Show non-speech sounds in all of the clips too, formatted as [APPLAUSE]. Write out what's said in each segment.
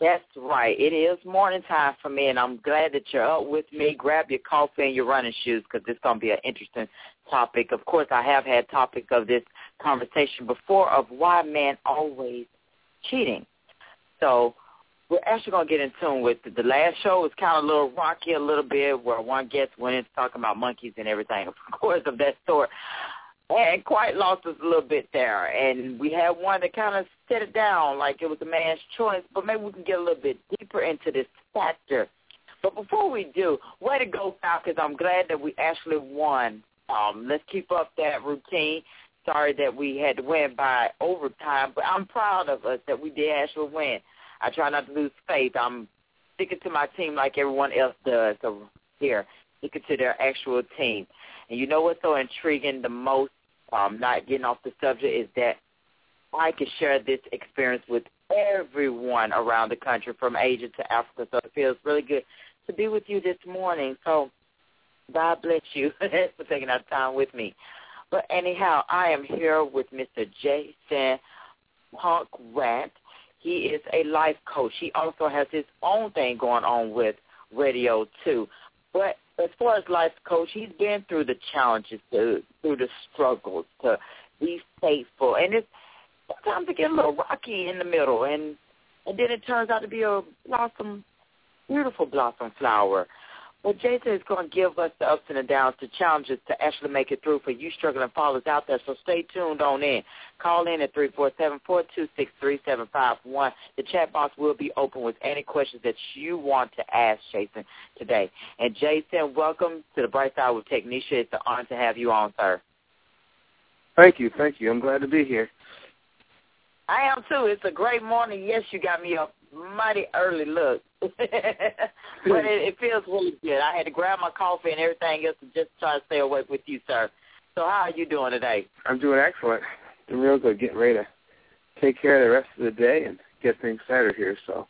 That's right. It is morning time for me, and I'm glad that you're up with me. Grab your coffee and your running shoes because this is going to be an interesting topic. Of course, I have had topic of this conversation before of why men always cheating. So we're actually going to get in tune with it. The last show was kind of a little rocky a little bit where one guest went into talking about monkeys and everything, [LAUGHS] of course, of that sort and quite lost us a little bit there. And we had one that kind of set it down like it was a man's choice, but maybe we can get a little bit deeper into this factor. But before we do, way to go, Falcons. I'm glad that we actually won. Um, let's keep up that routine. Sorry that we had to win by overtime, but I'm proud of us that we did actually win. I try not to lose faith. I'm sticking to my team like everyone else does. So here, sticking to their actual team. And you know what's so intriguing the most um, not getting off the subject is that I can share this experience with everyone around the country from Asia to Africa. So it feels really good to be with you this morning. So God bless you [LAUGHS] for taking that time with me. But anyhow, I am here with Mr. Jason Pockrandt. He is a life coach. He also has his own thing going on with radio too. But as far as life coach, he's been through the challenges, through, through the struggles to be faithful, and it's sometimes it get a little rocky in the middle, and and then it turns out to be a blossom, beautiful blossom flower. Well, Jason is going to give us the ups and the downs, the challenges to actually make it through for you struggling fathers out there. So stay tuned on in. Call in at three four seven four two six three seven five one. The chat box will be open with any questions that you want to ask Jason today. And Jason, welcome to the Bright Side with Technisha. It's an honor to have you on, sir. Thank you, thank you. I'm glad to be here. I am too. It's a great morning. Yes, you got me up mighty early look. [LAUGHS] but it, it feels really good. I had to grab my coffee and everything else to just try to stay awake with you, sir. So how are you doing today? I'm doing excellent. Doing real good. Getting ready to take care of the rest of the day and get things started here. So.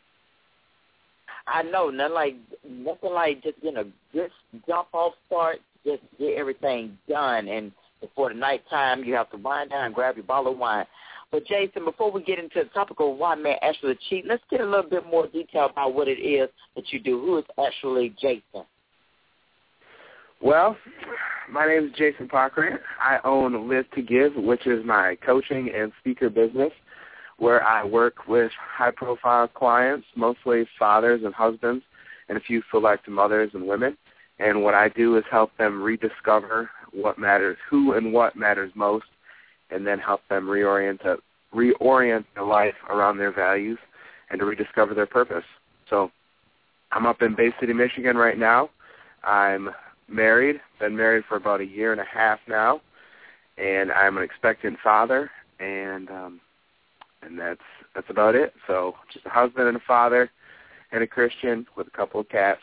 I know nothing like nothing like just getting a good jump off start. Just get everything done, and before the night time, you have to wind down and grab your bottle of wine. But Jason, before we get into the topic of why men actually cheat, let's get a little bit more detail about what it is that you do. Who is actually Jason? Well, my name is Jason Pockrandt. I own Live to Give, which is my coaching and speaker business, where I work with high-profile clients, mostly fathers and husbands, and a few select mothers and women. And what I do is help them rediscover what matters, who and what matters most, and then help them reorient reorient their life around their values and to rediscover their purpose. So I'm up in Bay City, Michigan right now. I'm married, been married for about a year and a half now, and I'm an expectant father and um and that's that's about it. So just a husband and a father and a Christian with a couple of cats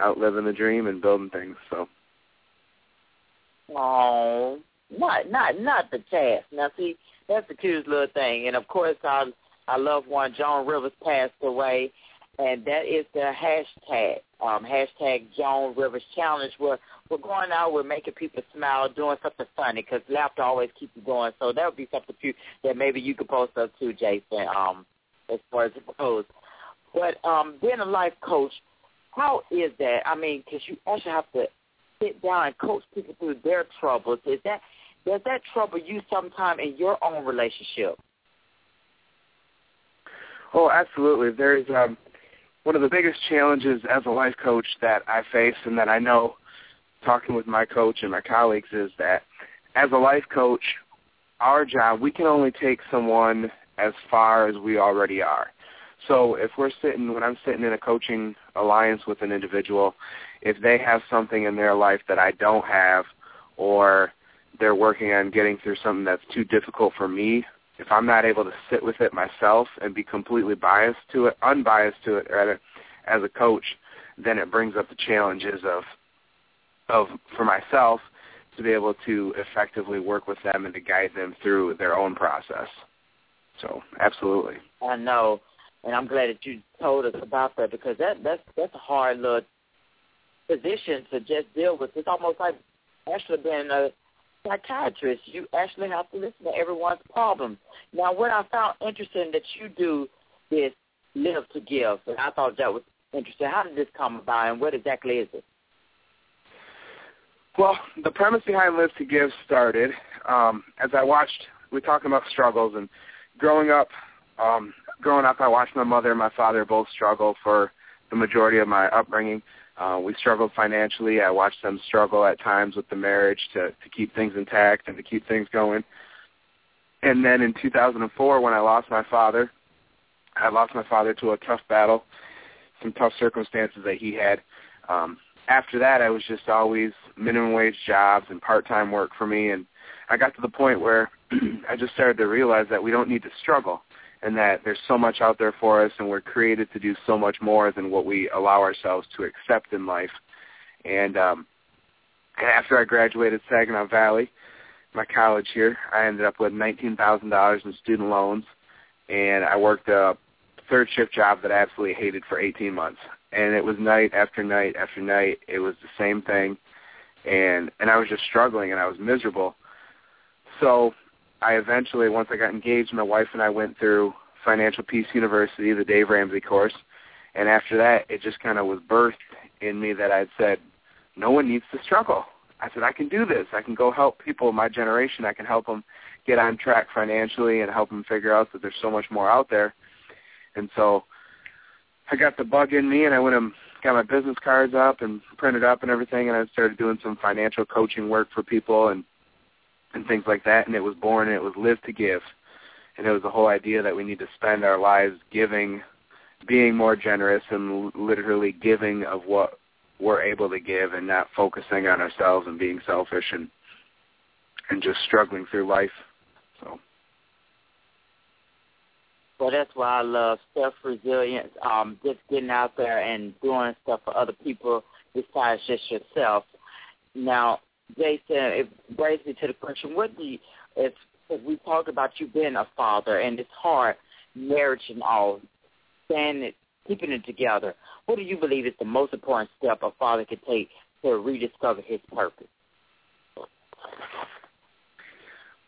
out living the dream and building things. So Oh, not not not the task. Now see, that's the cutest little thing. And of course I I love one Joan Rivers passed away and that is the hashtag. Um, hashtag Joan Rivers Challenge where we're going out, we're making people smile, doing something funny because laughter always keeps you going. So that would be something that maybe you could post up too, Jason, um, as far as it goes. But um, being a life coach, how is that? I mean, because you also have to sit down and coach people through their troubles. Is that does that trouble you sometime in your own relationship? Oh, absolutely. There's um, one of the biggest challenges as a life coach that I face and that I know talking with my coach and my colleagues is that as a life coach, our job, we can only take someone as far as we already are. So if we're sitting, when I'm sitting in a coaching alliance with an individual, if they have something in their life that I don't have or they're working on getting through something that's too difficult for me, if I'm not able to sit with it myself and be completely biased to it, unbiased to it rather, as a coach, then it brings up the challenges of of for myself to be able to effectively work with them and to guide them through their own process. So absolutely. I know, and I'm glad that you told us about that because that that's that's a hard little position to just deal with. It's almost like actually being a psychiatrist. You actually have to listen to everyone's problems. Now, what I found interesting that you do is live to give, and I thought that was interesting. How did this come about, and what exactly is it? Well, the premise behind Live to Give started um, as I watched. We're talking about struggles and growing up. Um, growing up, I watched my mother and my father both struggle for the majority of my upbringing. Uh, we struggled financially. I watched them struggle at times with the marriage to to keep things intact and to keep things going. And then in 2004, when I lost my father, I lost my father to a tough battle, some tough circumstances that he had. Um, after that, I was just always minimum wage jobs and part-time work for me, and I got to the point where [CLEARS THROAT] I just started to realize that we don't need to struggle and that there's so much out there for us and we're created to do so much more than what we allow ourselves to accept in life. And um after I graduated Saginaw Valley, my college here, I ended up with $19,000 in student loans and I worked a third shift job that I absolutely hated for 18 months. And it was night after night after night. It was the same thing. And and I was just struggling and I was miserable. So I eventually, once I got engaged, my wife and I went through Financial Peace University, the Dave Ramsey course, and after that, it just kind of was birthed in me that I'd said, no one needs to struggle. I said, I can do this. I can go help people my generation. I can help them get on track financially and help them figure out that there's so much more out there. And so I got the bug in me, and I went and got my business cards up and printed up and everything, and I started doing some financial coaching work for people and and things like that. And it was born, and it was live to give, and it was the whole idea that we need to spend our lives giving, being more generous, and literally giving of what we're able to give, and not focusing on ourselves and being selfish and and just struggling through life. So. Well, that's why I love self-resilience, um, just getting out there and doing stuff for other people besides just yourself. Now, Jason, it brings me to the question: What do you, if, if we talk about you being a father and it's hard, marriage and all, standing, keeping it together? What do you believe is the most important step a father can take to rediscover his purpose?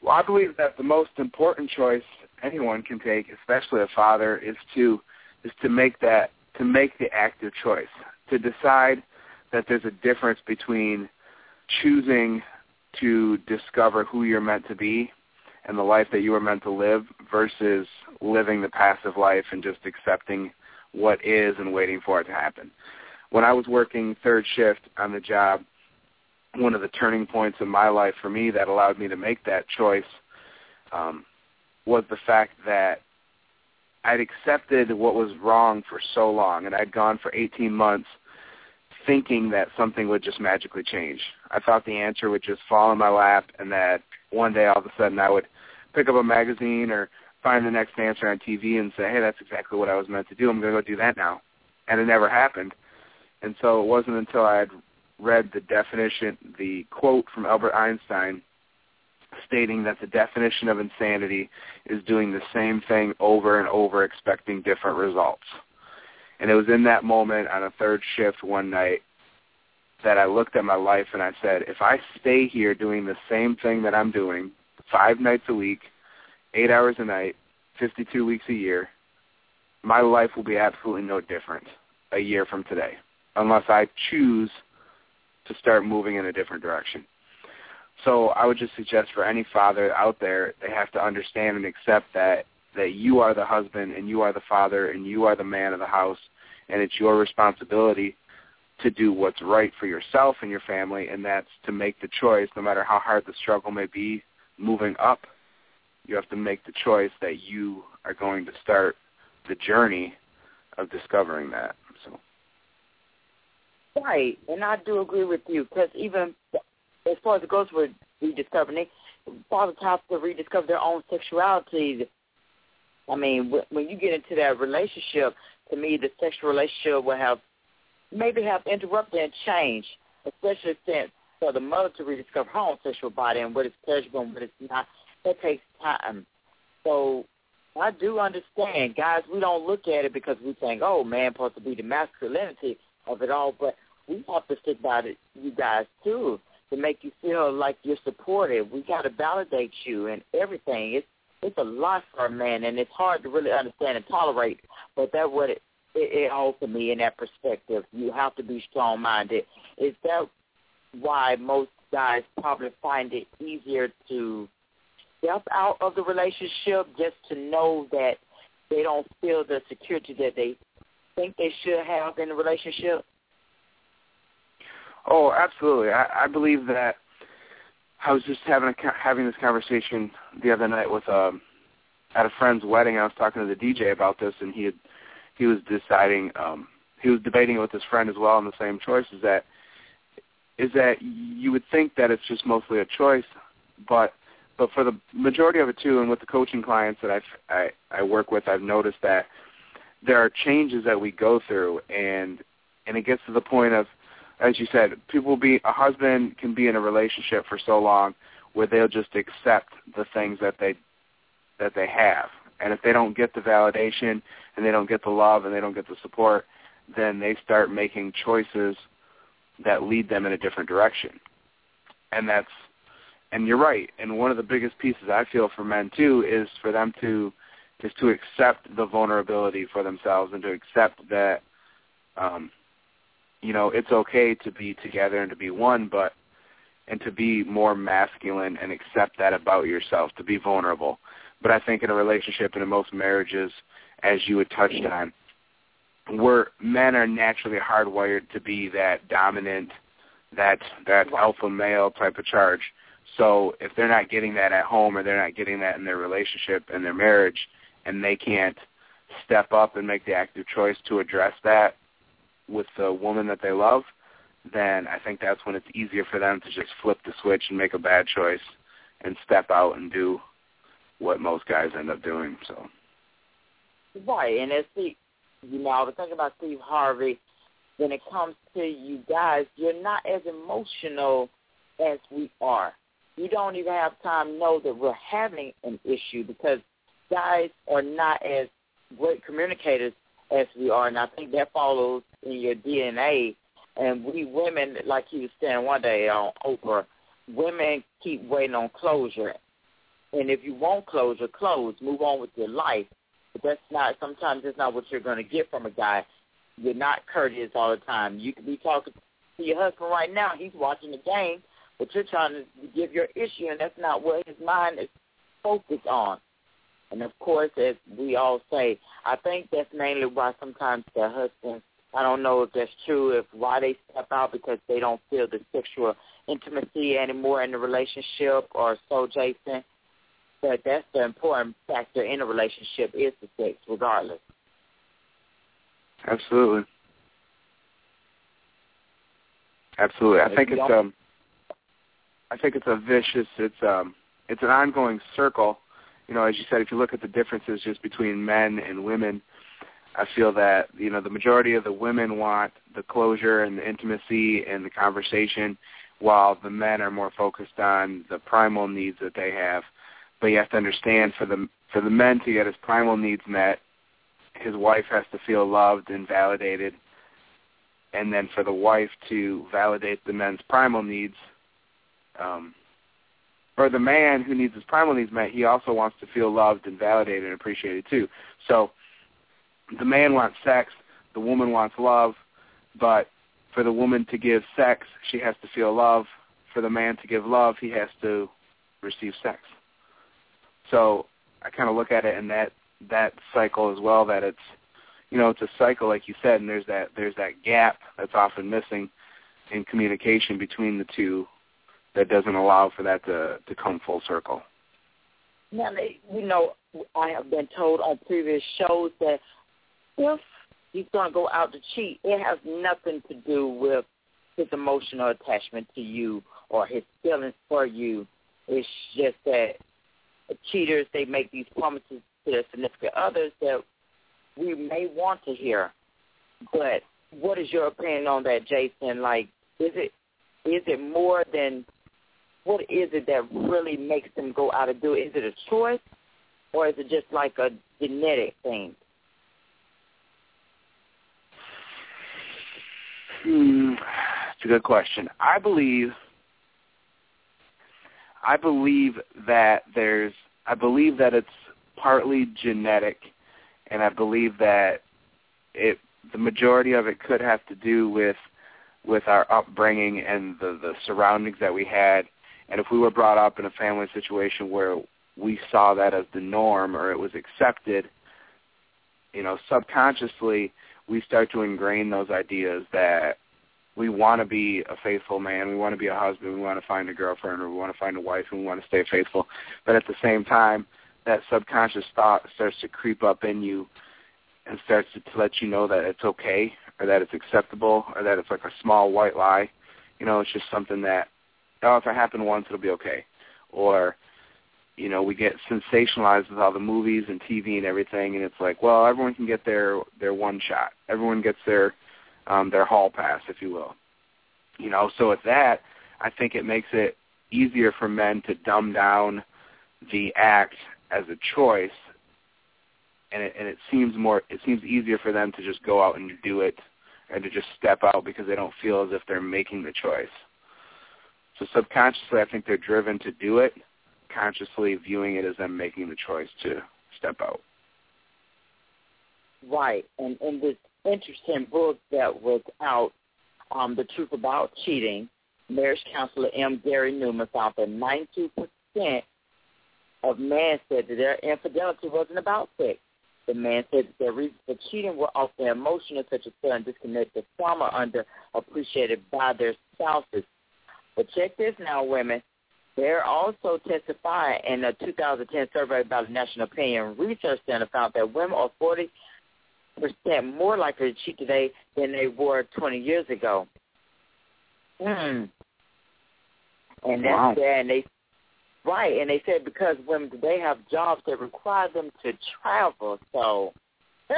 Well, I believe that the most important choice anyone can take, especially a father, is to is to make that to make the active choice to decide that there's a difference between choosing to discover who you're meant to be and the life that you are meant to live versus living the passive life and just accepting what is and waiting for it to happen. When I was working third shift on the job, one of the turning points in my life for me that allowed me to make that choice um, was the fact that I'd accepted what was wrong for so long, and I'd gone for 18 months thinking that something would just magically change. I thought the answer would just fall in my lap and that one day all of a sudden I would pick up a magazine or find the next answer on TV and say, hey, that's exactly what I was meant to do. I'm going to go do that now. And it never happened. And so it wasn't until I had read the definition, the quote from Albert Einstein stating that the definition of insanity is doing the same thing over and over expecting different results. And it was in that moment on a third shift one night that I looked at my life and I said, if I stay here doing the same thing that I'm doing five nights a week, eight hours a night, 52 weeks a year, my life will be absolutely no different a year from today unless I choose to start moving in a different direction. So I would just suggest for any father out there, they have to understand and accept that that you are the husband and you are the father and you are the man of the house and it's your responsibility to do what's right for yourself and your family, and that's to make the choice, no matter how hard the struggle may be, moving up. You have to make the choice that you are going to start the journey of discovering that. So. Right, and I do agree with you because even as far as it goes with rediscovering, fathers have to rediscover their own sexuality. I mean, when you get into that relationship, to me, the sexual relationship will have maybe have interrupted and changed, especially since for the mother to rediscover her own sexual body and what is pleasurable and what is not. That takes time. So I do understand, guys. We don't look at it because we think, oh, man, supposed to be the masculinity of it all, but we have to stick by you guys too, to make you feel like you're supported. We got to validate you and everything. It's it's a lot for a man, and it's hard to really understand and tolerate. But that's what it it, it holds to me in that perspective. You have to be strong-minded. Is that why most guys probably find it easier to step out of the relationship just to know that they don't feel the security that they think they should have in the relationship? Oh, absolutely. I, I believe that. I was just having a, having this conversation the other night with um at a friend's wedding. I was talking to the DJ about this, and he had he was deciding um he was debating it with his friend as well on the same choice. Is that is that you would think that it's just mostly a choice, but but for the majority of it too, and with the coaching clients that I've, I I work with, I've noticed that there are changes that we go through, and and it gets to the point of, as you said, people be a husband can be in a relationship for so long where they'll just accept the things that they that they have, and if they don't get the validation and they don't get the love and they don't get the support, then they start making choices that lead them in a different direction, and that's and you're right. And one of the biggest pieces I feel for men too is for them to is to accept the vulnerability for themselves and to accept that um you know, it's okay to be together and to be one, but and to be more masculine and accept that about yourself, to be vulnerable. But I think in a relationship and in most marriages, as you had touched on, where men are naturally hardwired to be that dominant, that that alpha male type of charge so if they're not getting that at home or they're not getting that in their relationship and their marriage and they can't step up and make the active choice to address that with the woman that they love, then I think that's when it's easier for them to just flip the switch and make a bad choice and step out and do what most guys end up doing. So Right, and as Steve you know, I was thinking about Steve Harvey, when it comes to you guys, you're not as emotional as we are we don't even have time to know that we're having an issue because guys are not as great communicators as we are, and I think that follows in your DNA. And we women, like he was saying one day uh, on Oprah, women keep waiting on closure. And if you want closure, close, move on with your life. But that's not, sometimes that's not what you're going to get from a guy. You're not courteous all the time. You could be talking to your husband right now. He's watching the game but you're trying to give your issue, and that's not what his mind is focused on. And of course, as we all say, I think that's mainly why sometimes the husbands, I don't know if that's true, if why they step out because they don't feel the sexual intimacy anymore in the relationship or so, Jason. But that's the important factor in a relationship is the sex, regardless. Absolutely. Absolutely. I think it's um I think it's a vicious. It's um, it's an ongoing circle. You know, as you said, if you look at the differences just between men and women, I feel that you know the majority of the women want the closure and the intimacy and the conversation, while the men are more focused on the primal needs that they have. But you have to understand for the for the men to get his primal needs met, his wife has to feel loved and validated, and then for the wife to validate the men's primal needs, um, or the man who needs his primal needs met, he also wants to feel loved and validated and appreciated too. So the man wants sex, the woman wants love, but for the woman to give sex, she has to feel love. For the man to give love, he has to receive sex. So I kind of look at it in that that cycle as well. That it's you know it's a cycle like you said, and there's that there's that gap that's often missing in communication between the two that doesn't allow for that to to come full circle. Now, you know, I have been told on previous shows that if he's going to go out to cheat, it has nothing to do with his emotional attachment to you or his feelings for you. It's just that cheaters, they make these promises to their significant others that we may want to hear. But what is your opinion on that, Jason? Like, is it is it more than what is it that really makes them go out and do it? Is it a choice, or is it just like a genetic thing? Hmm, it's a good question. I believe I believe that there's I believe that it's partly genetic and I believe that it the majority of it could have to do with with our upbringing and the the surroundings that we had and if we were brought up in a family situation where we saw that as the norm or it was accepted you know subconsciously we start to ingrain those ideas that we want to be a faithful man, we want to be a husband, we want to find a girlfriend, or we want to find a wife, and we want to stay faithful. But at the same time, that subconscious thought starts to creep up in you and starts to, to let you know that it's okay, or that it's acceptable, or that it's like a small white lie. You know, it's just something that, oh, if it happened once, it'll be okay. Or, you know, we get sensationalized with all the movies and TV and everything, and it's like, well, everyone can get their their one shot. Everyone gets their um, their hall pass, if you will. You know, so with that, I think it makes it easier for men to dumb down the act as a choice, and it, and it seems more it seems easier for them to just go out and do it, and to just step out because they don't feel as if they're making the choice. So subconsciously, I think they're driven to do it, consciously viewing it as them making the choice to step out. Right, and in this interesting book that was out, um, The Truth About Cheating, marriage counselor M. Gary Neuman found that 92% of men said that their infidelity wasn't about sex. The man said that their reasons for cheating were often emotional, such as feeling disconnected from or underappreciated by their spouses. But check this now, women. They're also testifying in a 2010 survey by the National Opinion Research Center found that women are 40 percent more likely to cheat today than they were 20 years ago. Hmm. And that's wow. and they right, and they said because women today have jobs that require them to travel, so [LAUGHS]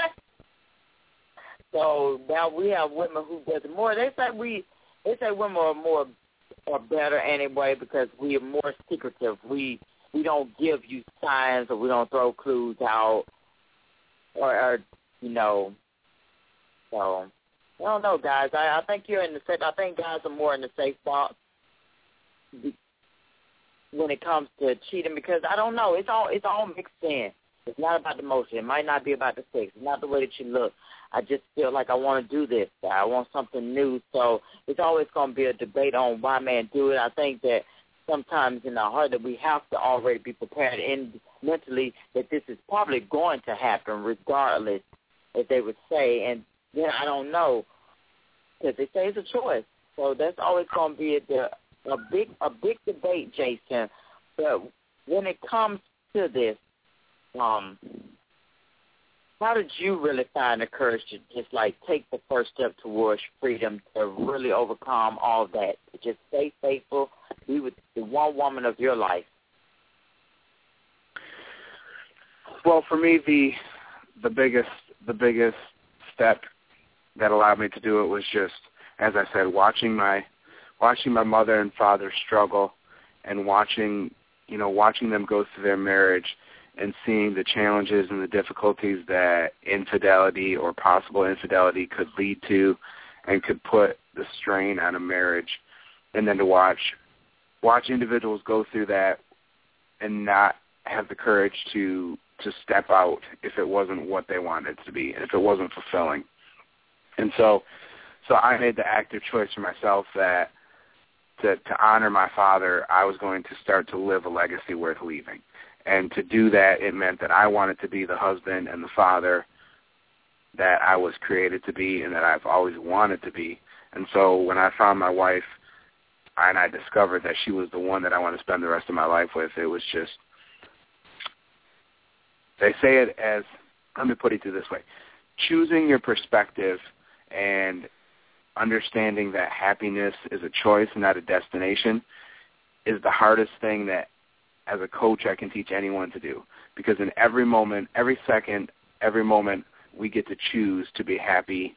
so now we have women who does more. They say we they say women are more are better anyway because we are more secretive. We we don't give you signs or we don't throw clues out or, or you know. So I don't know, guys. I, I think you're in the safe. I think guys are more in the safe box when it comes to cheating because I don't know. It's all it's all mixed in. It's not about the motion. It might not be about the sex. It's not the way that you look. I just feel like I want to do this. I want something new. So it's always going to be a debate on why man do it. I think that sometimes in our heart that we have to already be prepared and mentally that this is probably going to happen regardless as they would say. And then I don't know because they say it's a choice. So that's always going to be a, a big a big debate, Jason. But when it comes to this, um, how did you really find the courage to just like take the first step towards freedom to really overcome all that, to just stay faithful, be with the one woman of your life? Well, for me, the the biggest the biggest step that allowed me to do it was just, as I said, watching my watching my mother and father struggle, and watching you know watching them go through their marriage, and seeing the challenges and the difficulties that infidelity or possible infidelity could lead to, and could put the strain on a marriage, and then to watch watch individuals go through that and not have the courage to to step out if it wasn't what they wanted to be, and if it wasn't fulfilling. And so, so I made the active choice for myself that to, to honor my father, I was going to start to live a legacy worth leaving. And to do that, it meant that I wanted to be the husband and the father that I was created to be and that I've always wanted to be. And so when I found my wife and I discovered that she was the one that I want to spend the rest of my life with, it was just they say it as, let me put it this way, choosing your perspective and understanding that happiness is a choice, and not a destination, is the hardest thing that as a coach I can teach anyone to do. Because in every moment, every second, every moment, we get to choose to be happy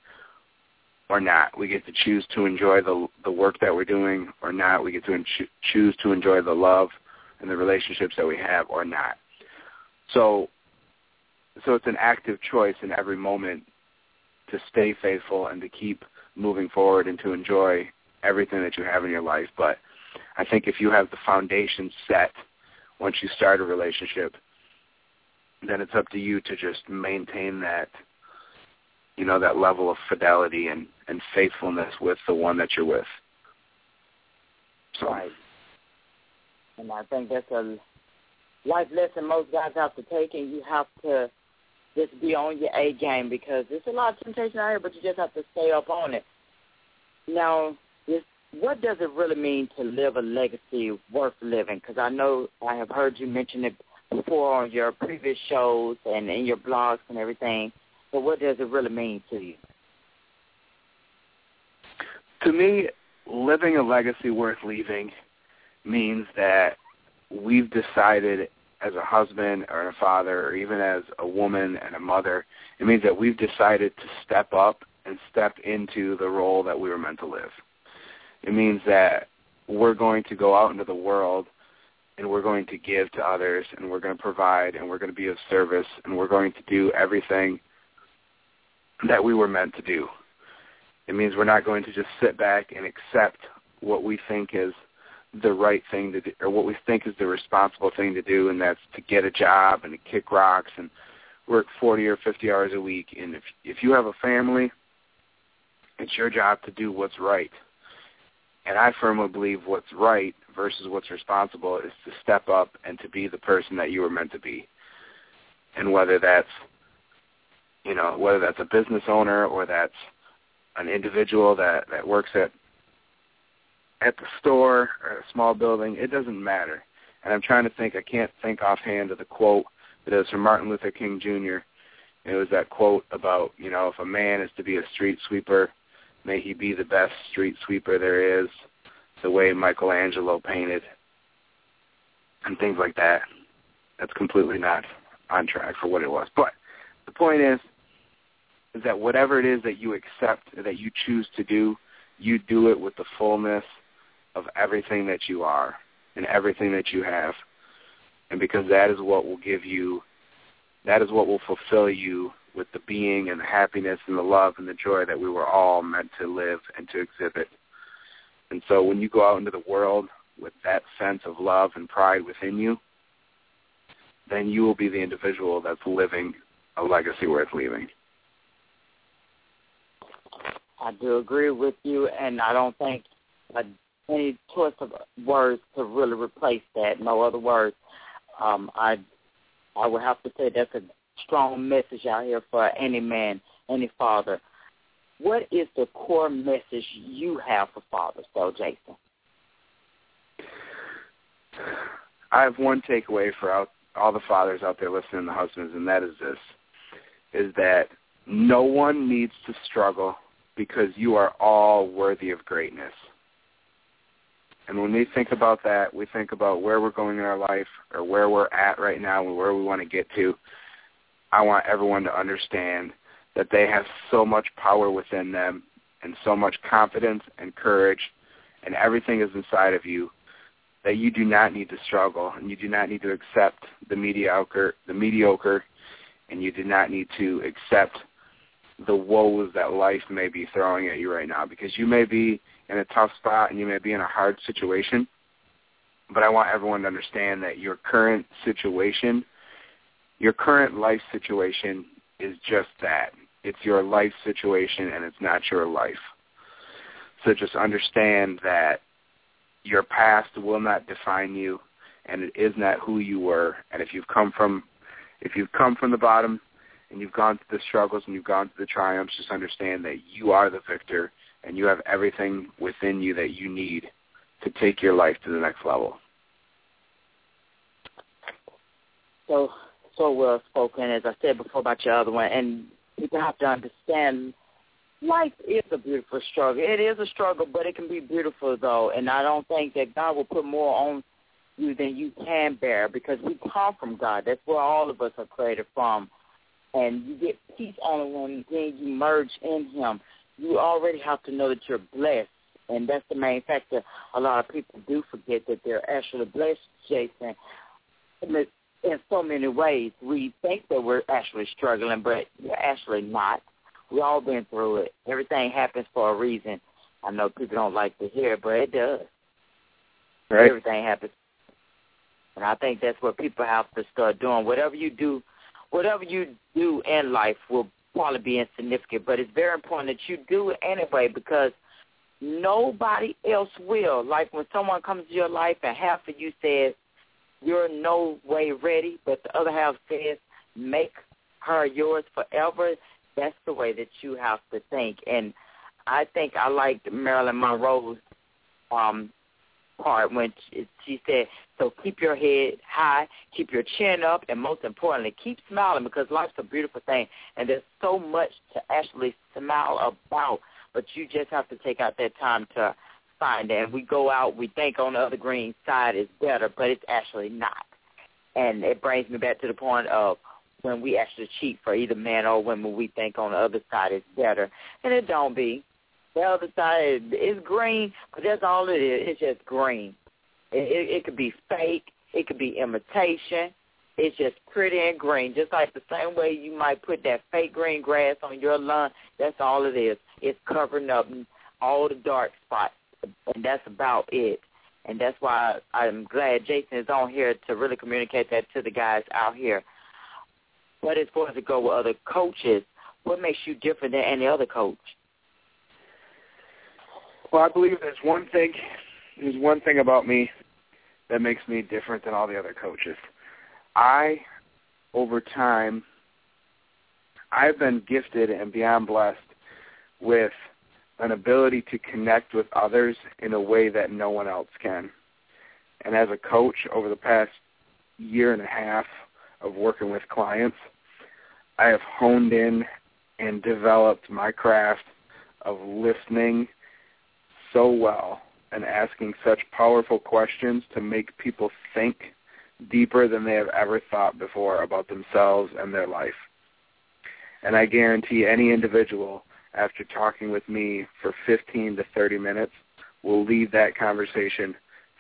or not. We get to choose to enjoy the the work that we're doing or not. We get to cho- choose to enjoy the love and the relationships that we have or not. So so it's an active choice in every moment to stay faithful and to keep moving forward and to enjoy everything that you have in your life. But I think if you have the foundation set once you start a relationship, then it's up to you to just maintain that you know that level of fidelity and and faithfulness with the one that you're with. So. Right. And I think that's a life lesson most guys have to take, and you have to just be on your A game because there's a lot of temptation out here, but you just have to stay up on it. Now, this, what does it really mean to live a legacy worth living? Because I know I have heard you mention it before on your previous shows and in your blogs and everything. But what does it really mean to you? To me, living a legacy worth leaving means that we've decided as a husband or a father or even as a woman and a mother, it means that we've decided to step up and step into the role that we were meant to live. It means that we're going to go out into the world and we're going to give to others and we're going to provide and we're going to be of service and we're going to do everything that we were meant to do. It means we're not going to just sit back and accept what we think is the right thing to do, or what we think is the responsible thing to do, and that's to get a job and to kick rocks and work 40 or 50 hours a week. And if if you have a family, it's your job to do what's right. And I firmly believe what's right versus what's responsible is to step up and to be the person that you were meant to be. And whether that's you know, whether that's a business owner or that's an individual that, that works at at the store or a small building, it doesn't matter. And I'm trying to think, I can't think offhand of the quote, but was from Martin Luther King Jr. It was that quote about, you know, if a man is to be a street sweeper, may he be the best street sweeper there is, the way Michelangelo painted, and things like that. That's completely not on track for what it was. But the point is, is that whatever it is that you accept, that you choose to do, you do it with the fullness of everything that you are and everything that you have. And because that is what will give you, that is what will fulfill you with the being and the happiness and the love and the joy that we were all meant to live and to exhibit. And so when you go out into the world with that sense of love and pride within you, then you will be the individual that's living a legacy worth leaving. I do agree with you, and I don't think any choice of words to really replace that. No other words. Um, I I would have to say that's a strong message out here for any man, any father. What is the core message you have for fathers, though, Jason? I have one takeaway for out, all the fathers out there listening, the husbands, and that is this: is that no one needs to struggle because you are all worthy of greatness. And when we think about that, we think about where we're going in our life or where we're at right now and where we want to get to. I want everyone to understand that they have so much power within them and so much confidence and courage and everything is inside of you that you do not need to struggle and you do not need to accept the mediocre the mediocre and you do not need to accept the woes that life may be throwing at you right now because you may be in a tough spot and you may be in a hard situation. But I want everyone to understand that your current situation, your current life situation is just that. It's your life situation and it's not your life. So just understand that your past will not define you and it is not who you were. And if you've come from if you've come from the bottom and you've gone through the struggles and you've gone through the triumphs, just understand that you are the victor and you have everything within you that you need to take your life to the next level. So, so well spoken, as I said before about your other one, and people have to understand life is a beautiful struggle. It is a struggle, but it can be beautiful though, and I don't think that God will put more on you than you can bear because we come from God. That's where all of us are created from. And you get peace only when then you merge in him. you already have to know that you're blessed, and that's the main factor. A lot of people do forget that they're actually blessed, Jason. In so many ways, we think that we're actually struggling, but we're actually not. We all been through it. Everything happens for a reason. I know people don't like to hear it, but it does. Right. Everything happens. And I think that's what people have to start doing. Whatever you do, whatever you do in life will probably be insignificant, but it's very important that you do it anyway because nobody else will. Like when someone comes to your life and half of you says you're no way ready, but the other half says make her yours forever, that's the way that you have to think. And I think I liked Marilyn Monroe's um, part when she said, so keep your head high, keep your chin up, and most importantly, keep smiling because life's a beautiful thing, and there's so much to actually smile about, but you just have to take out that time to find it. And we go out, we think on the other green side is better, but it's actually not. And it brings me back to the point of when we actually cheat for either man or woman, we think on the other side is better, and it don't be. The other side is green, but that's all it is. It's just green. It, it, it could be fake. It could be imitation. It's just pretty and green, just like the same way you might put that fake green grass on your lawn. That's all it is. It's covering up all the dark spots, and that's about it. And that's why I'm glad Jason is on here to really communicate that to the guys out here. But as far as to go with other coaches, what makes you different than any other coach? Well, I believe there's one thing. There's one thing about me that makes me different than all the other coaches. I, over time, I've been gifted and beyond blessed with an ability to connect with others in a way that no one else can. And as a coach over the past year and a half of working with clients, I have honed in and developed my craft of listening so well and asking such powerful questions to make people think deeper than they have ever thought before about themselves and their life. And I guarantee any individual, after talking with me for 15 to 30 minutes, will leave that conversation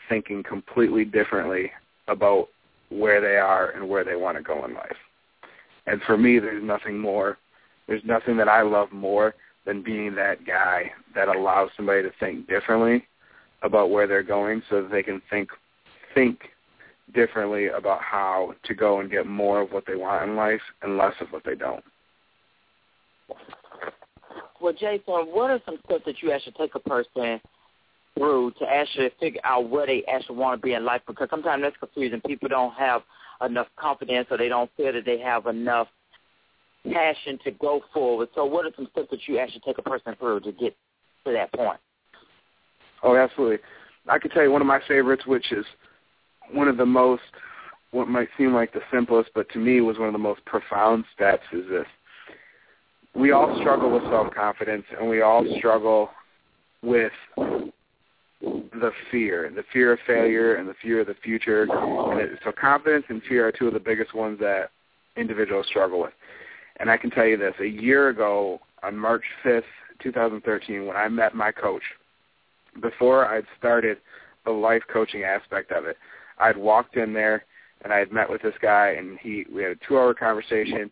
thinking completely differently about where they are and where they want to go in life. And for me, there's nothing more, there's nothing that I love more than being that guy that allows somebody to think differently about where they're going so that they can think think differently about how to go and get more of what they want in life and less of what they don't. Well, Jason, what are some steps that you actually take a person through to actually figure out where they actually want to be in life? Because sometimes that's confusing. People don't have enough confidence or they don't feel that they have enough passion to go forward. So what are some steps that you actually take a person through to get to that point? Oh, absolutely. I could tell you one of my favorites, which is one of the most, what might seem like the simplest, but to me was one of the most profound steps is this. We all struggle with self-confidence, and we all struggle with the fear, the fear of failure and the fear of the future. And so confidence and fear are two of the biggest ones that individuals struggle with. And I can tell you this, a year ago on March 5th, 2013, when I met my coach, before I'd started the life coaching aspect of it, I'd walked in there and I had met with this guy and he we had a two hour conversation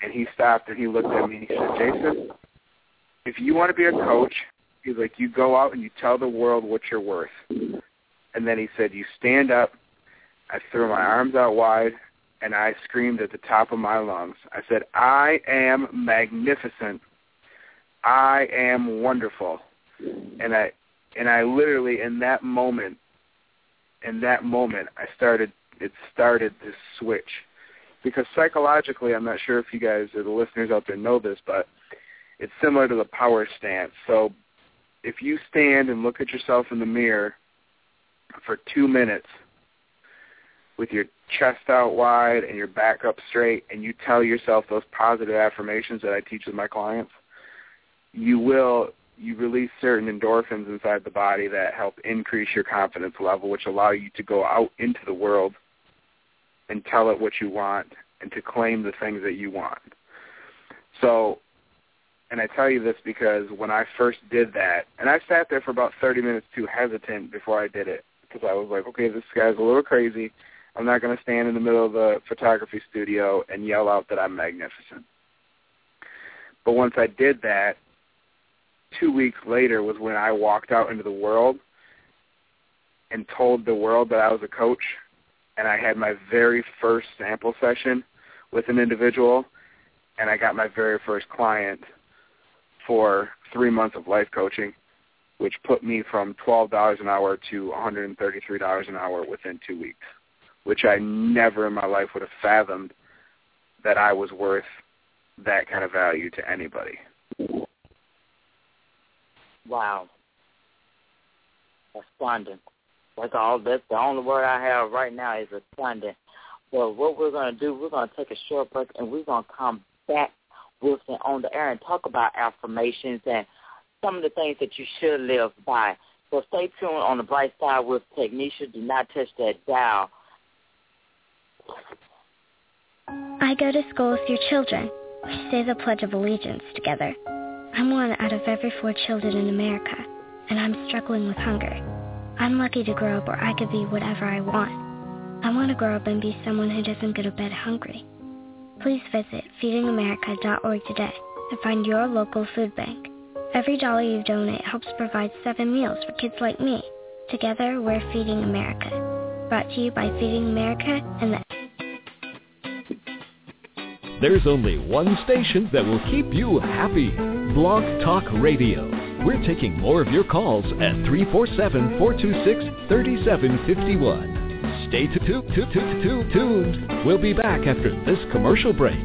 and he stopped and he looked at me and he said, Jason, if you want to be a coach, he's like, you go out and you tell the world what you're worth. And then he said, you stand up. I threw my arms out wide and I screamed at the top of my lungs. I said, I am magnificent. I am wonderful. And I and I literally in that moment in that moment I started it started this switch. Because psychologically I'm not sure if you guys or the listeners out there know this, but it's similar to the power stance. So if you stand and look at yourself in the mirror for two minutes with your chest out wide and your back up straight and you tell yourself those positive affirmations that I teach with my clients, you will you release certain endorphins inside the body that help increase your confidence level, which allow you to go out into the world and tell it what you want and to claim the things that you want. So and I tell you this because when I first did that, and I sat there for about 30 minutes too hesitant before I did it because I was like, okay, this guy's a little crazy. I'm not going to stand in the middle of the photography studio and yell out that I'm magnificent. But once I did that, two weeks later was when I walked out into the world and told the world that I was a coach, and I had my very first sample session with an individual, and I got my very first client for three months of life coaching, which put me from $12 an hour to $133 an hour within two weeks, which I never in my life would have fathomed that I was worth that kind of value to anybody. Wow. Astounding. That's all. That's the only word I have right now is astounding. Well, what we're going to do, we're going to take a short break, and we're going to come back with it on the air and talk about affirmations and some of the things that you should live by. So stay tuned on the bright side with Technisha. Do not touch that dial. I go to school with your children. We say the Pledge of Allegiance together. I'm one out of every four children in America, and I'm struggling with hunger. I'm lucky to grow up where I could be whatever I want. I want to grow up and be someone who doesn't go to bed hungry. Please visit feedingamerica.org today and find your local food bank. Every dollar you donate helps provide seven meals for kids like me. Together, we're Feeding America. Brought to you by Feeding America and the There's only one station that will keep you happy. Blog Talk Radio. We're taking more of your calls at 347-426-3751. Stay tu- tu- tu- tu- tu- tuned. We'll be back after this commercial break.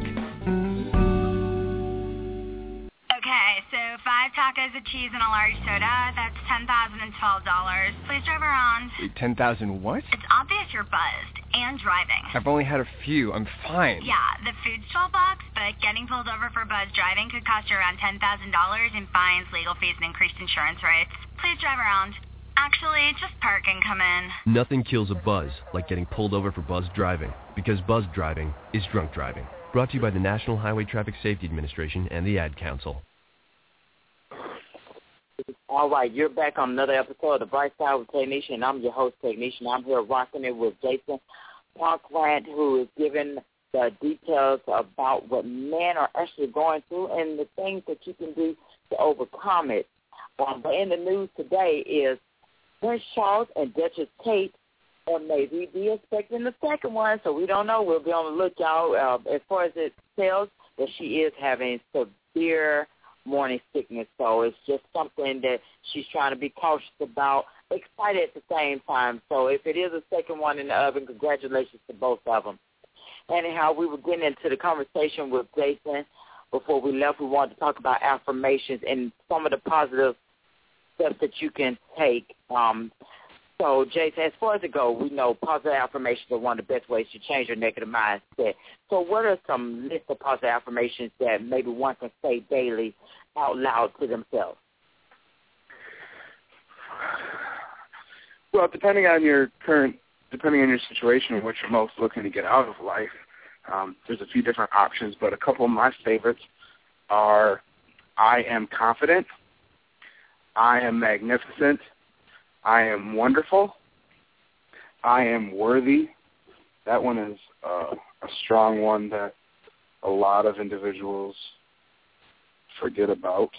Okay, so five tacos of cheese and a large soda. That's ten thousand and twelve dollars. Please drive around. Ten thousand what? It's obvious you're buzzed and driving. I've only had a few. I'm fine. Yeah, the food's twelve bucks, but getting pulled over for buzz driving could cost you around ten thousand dollars in fines, legal fees, and increased insurance rates. Please drive around. Actually, just park and come in. Nothing kills a buzz like getting pulled over for buzz driving, because buzz driving is drunk driving. Brought to you by the National Highway Traffic Safety Administration and the Ad Council. All right, you're back on another episode of The Bright Side with Technician. I'm your host, Technician. I'm here rocking it with Jason Pockrandt, who is giving the details about what men are actually going through and the things that you can do to overcome it. Um, but in the news today is Prince Charles and Duchess Kate or maybe be expecting the second one, so we don't know. We'll be on the lookout. Uh, as far as it tells, that she is having severe morning sickness, so it's just something that she's trying to be cautious about, excited at the same time. So if it is a second one in the oven, congratulations to both of them. Anyhow, we were getting into the conversation with Jason before we left. We wanted to talk about affirmations and some of the positive steps that you can take. Um, so, Jason, as far as it goes, we know positive affirmations are one of the best ways to change your negative mindset. So what are some list of positive affirmations that maybe one can say daily out loud to themselves? Well, depending on your current, depending on your situation and what you're most looking to get out of life, um, there's a few different options, but a couple of my favorites are I am confident, I am magnificent, I am wonderful, I am worthy. That one is uh, a strong one that a lot of individuals forget about,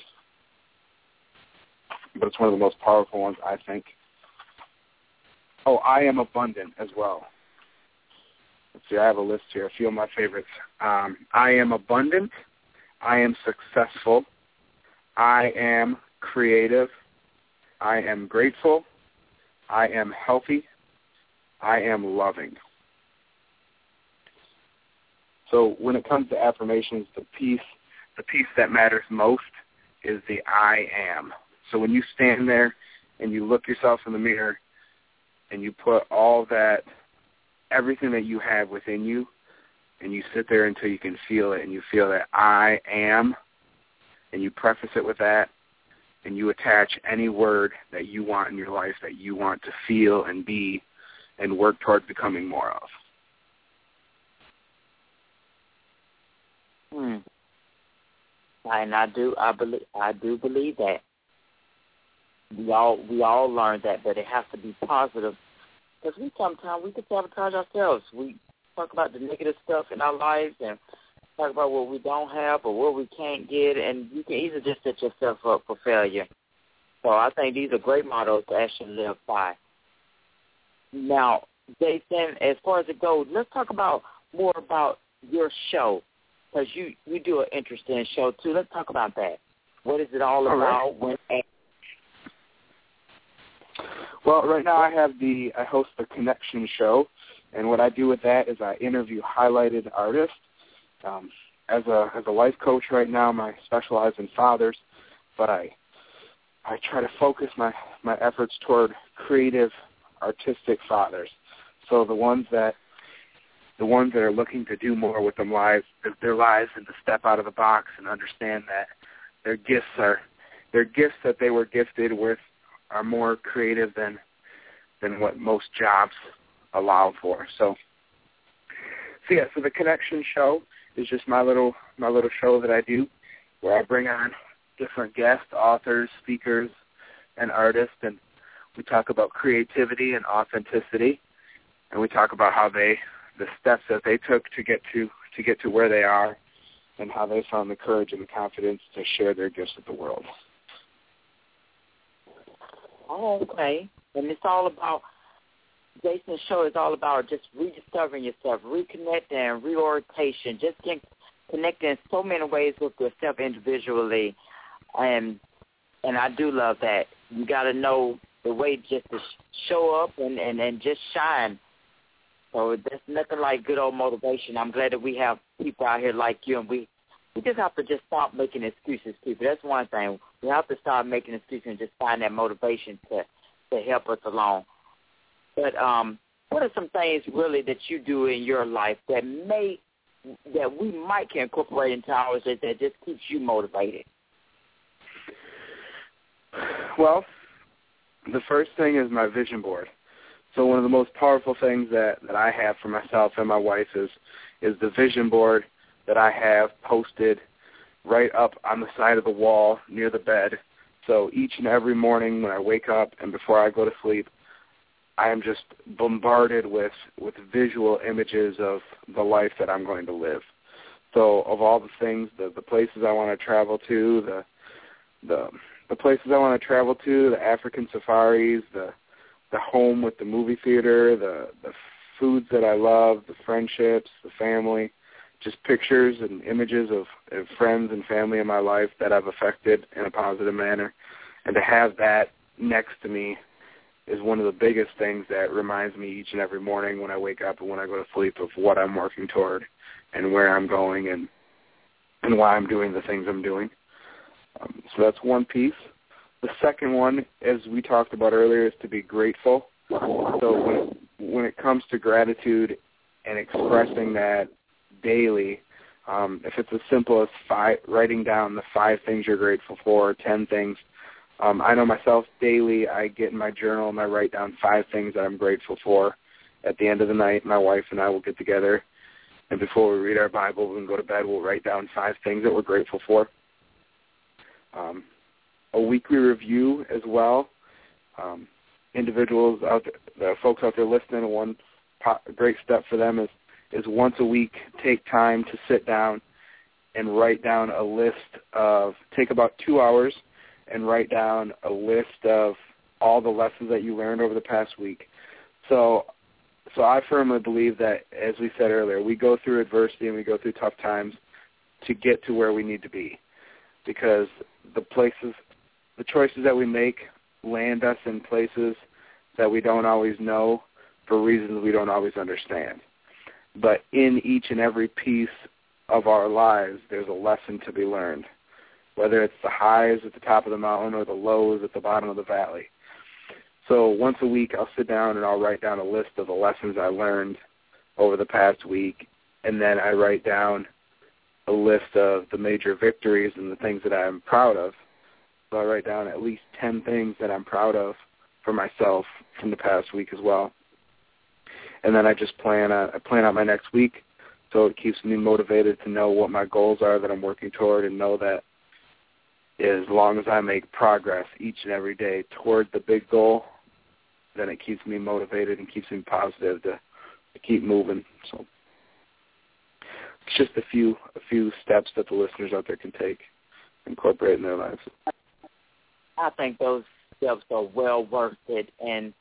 but it's one of the most powerful ones, I think. Oh, I am abundant as well. Let's see, I have a list here. A few of my favorites. Um, I am abundant. I am successful. I am creative. I am grateful. I am healthy. I am loving. So when it comes to affirmations, the piece, the piece that matters most is the I am. So when you stand there and you look yourself in the mirror and you put all that, everything that you have within you, and you sit there until you can feel it and you feel that I am, and you preface it with that, and you attach any word that you want in your life that you want to feel and be and work towards becoming more of. Hmm. And I do, I believe, I do believe that. We all, we all learn that, but it has to be positive. Because we sometimes we can sabotage ourselves. We talk about the negative stuff in our lives and talk about what we don't have or what we can't get, and you can easily just set yourself up for failure. So I think these are great models to actually live by. Now, Jason, as far as it goes, let's talk about more about your show because you you do an interesting show too. Let's talk about that. What is it all, all about? Right. When well, right now I have the I host the Connection Show, and what I do with that is I interview highlighted artists. Um, as a as a life coach right now, I specialize in fathers, but I I try to focus my my efforts toward creative, artistic fathers. So the ones that the ones that are looking to do more with them lives their lives and to step out of the box and understand that their gifts are their gifts that they were gifted with are more creative than than what most jobs allow for. So so yeah, so the connection show is just my little my little show that I do where I bring on different guests, authors, speakers, and artists and we talk about creativity and authenticity and we talk about how they the steps that they took to get to to get to where they are and how they found the courage and the confidence to share their gifts with the world. Oh, okay. And it's all about Jason's show is all about just rediscovering yourself, reconnecting, reorientation, just getting connecting in so many ways with yourself individually. And and I do love that. You got to know the way just to show up and, and, and just shine. So there's nothing like good old motivation. I'm glad that we have people out here like you, and we we just have to just stop making excuses, people. That's one thing. We have to start making excuses and just find that motivation to to help us along. But um, what are some things really that you do in your life that may that we might can incorporate into ours that, that just keeps you motivated? Well, the first thing is my vision board. So one of the most powerful things that, that I have for myself and my wife is is the vision board that I have posted right up on the side of the wall near the bed. So each and every morning when I wake up and before I go to sleep, I am just bombarded with with visual images of the life that I'm going to live. So of all the things, the the places I want to travel to, the the the places I want to travel to, the African safaris, the the home with the movie theater, the the foods that I love, the friendships, the family, just pictures and images of, of friends and family in my life that I've affected in a positive manner, and to have that next to me is one of the biggest things that reminds me each and every morning when I wake up and when I go to sleep of what I'm working toward and where I'm going and and why I'm doing the things I'm doing. Um, so that's one piece. The second one, as we talked about earlier, is to be grateful. So when when it comes to gratitude and expressing that daily, um, if it's as simple as five, writing down the five things you're grateful for, ten things. Um, I know myself daily. I get in my journal and I write down five things that I'm grateful for. At the end of the night, my wife and I will get together, and before we read our Bible and go to bed, we'll write down five things that we're grateful for. Um, a weekly review as well. Um, individuals out there, the folks out there listening, one po- great step for them is is once a week take time to sit down and write down a list of take about two hours and write down a list of all the lessons that you learned over the past week. So so I firmly believe that as we said earlier, we go through adversity and we go through tough times to get to where we need to be. Because the places the choices that we make land us in places that we don't always know for reasons we don't always understand. But in each and every piece of our lives, there's a lesson to be learned, whether it's the highs at the top of the mountain or the lows at the bottom of the valley. So once a week, I'll sit down and I'll write down a list of the lessons I learned over the past week, and then I write down a list of the major victories and the things that I'm proud of. So I write down at least 10 things that I'm proud of for myself from the past week as well. And then I just plan on, I plan out my next week so it keeps me motivated to know what my goals are that I'm working toward and know that as long as I make progress each and every day toward the big goal, then it keeps me motivated and keeps me positive to, to keep moving. So it's just a few a few steps that the listeners out there can take, incorporate in their lives. I think those steps are well worth it, and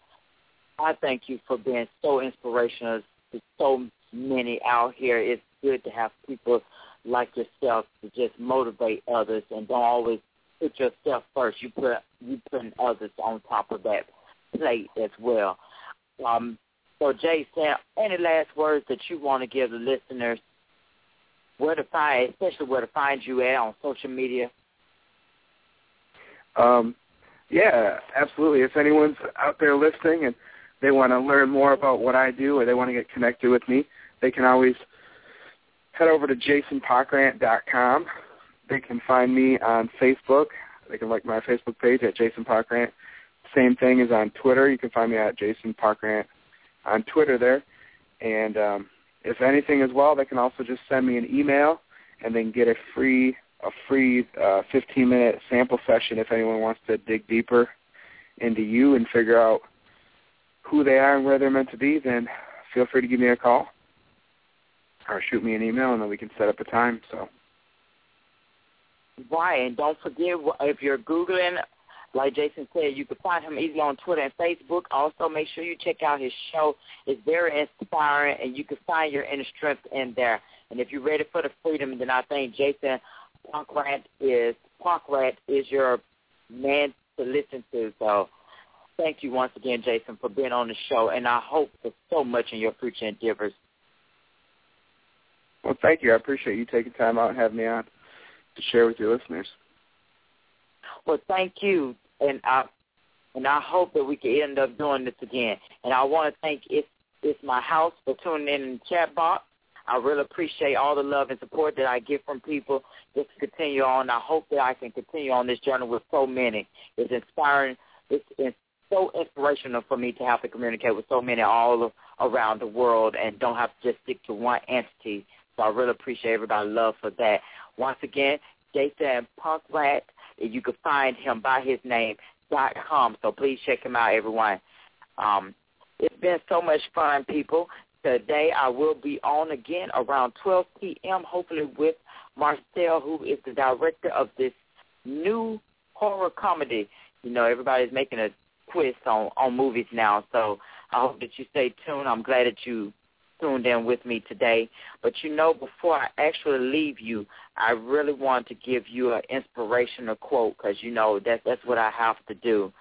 I thank you for being so inspirational to so many out here. It's good to have people like yourself to just motivate others and don't always put yourself first. You put you putting others on top of that plate as well. Um, so, Sam, any last words that you want to give the listeners? Where to find, especially where to find you at on social media? Um, yeah, absolutely. If anyone's out there listening and they want to learn more about what I do or they want to get connected with me, they can always head over to jasonpockrandt.com. They can find me on Facebook. They can like my Facebook page at Jason Pockrandt. Same thing is on Twitter. You can find me at Jason Pockrandt on Twitter there. And um, if anything as well, they can also just send me an email and then get a free a free uh, 15 minute sample session if anyone wants to dig deeper into you and figure out who they are and where they're meant to be, then feel free to give me a call or shoot me an email and then we can set up a time. So. Right, and don't forget if you're googling, like Jason said, you can find him easily on Twitter and Facebook. Also, make sure you check out his show. It's very inspiring, and you can find your inner strength in there. And if you're ready for the freedom, then I think Jason Pockrandt is Pockrandt is your man to listen to. So, thank you once again, Jason, for being on the show, and I hope for so much in your future endeavors. Thank you. I appreciate you taking time out and having me on to share with your listeners. Well, thank you, and I and I hope that we can end up doing this again. And I want to thank it's it's my house for tuning in in the chat box. I really appreciate all the love and support that I get from people just to continue on. I hope that I can continue on this journey with so many. It's inspiring. It's, it's so inspirational for me to have to communicate with so many all around the world and don't have to just stick to one entity. So I really appreciate everybody's love for that. Once again, Jason Pockrandt, you can find him by his name dot com. So please check him out, everyone. Um, it's been so much fun, people. Today I will be on again around 12 p.m. Hopefully with Marcel, who is the director of this new horror comedy. You know, everybody's making a twist on on movies now, so I hope that you stay tuned. I'm glad that you tuned in with me today. But you know, before I actually leave you, I really want to give you an inspirational quote because you know that that's what I have to do,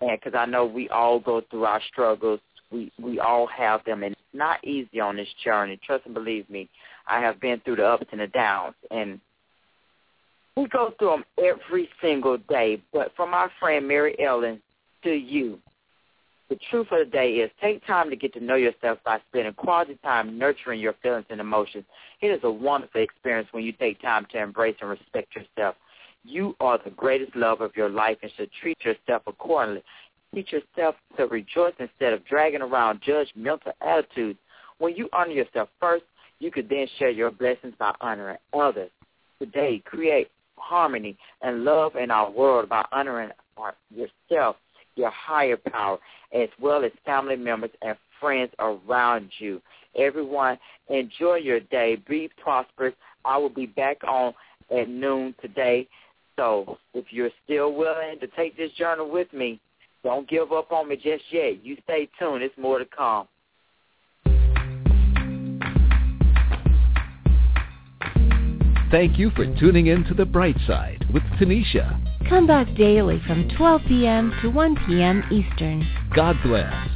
and because I know we all go through our struggles. We we all have them, and it's not easy on this journey. Trust and believe me, I have been through the ups and the downs, and we go through them every single day. But from my friend Mary Ellen to you, the truth of the day is take time to get to know yourself by spending quality time nurturing your feelings and emotions. It is a wonderful experience when you take time to embrace and respect yourself. You are the greatest love of your life and should treat yourself accordingly. Teach yourself to rejoice instead of dragging around judgmental attitudes. When you honor yourself first, you could then share your blessings by honoring others. Today, create harmony and love in our world by honoring yourself your higher power, as well as family members and friends around you. Everyone, enjoy your day. Be prosperous. I will be back on at noon today. So if you're still willing to take this journey with me, don't give up on me just yet. You stay tuned. It's more to come. Thank you for tuning in to The Bright Side with Tanisha. Come back daily from 12 p.m. to 1 p.m. Eastern. God bless.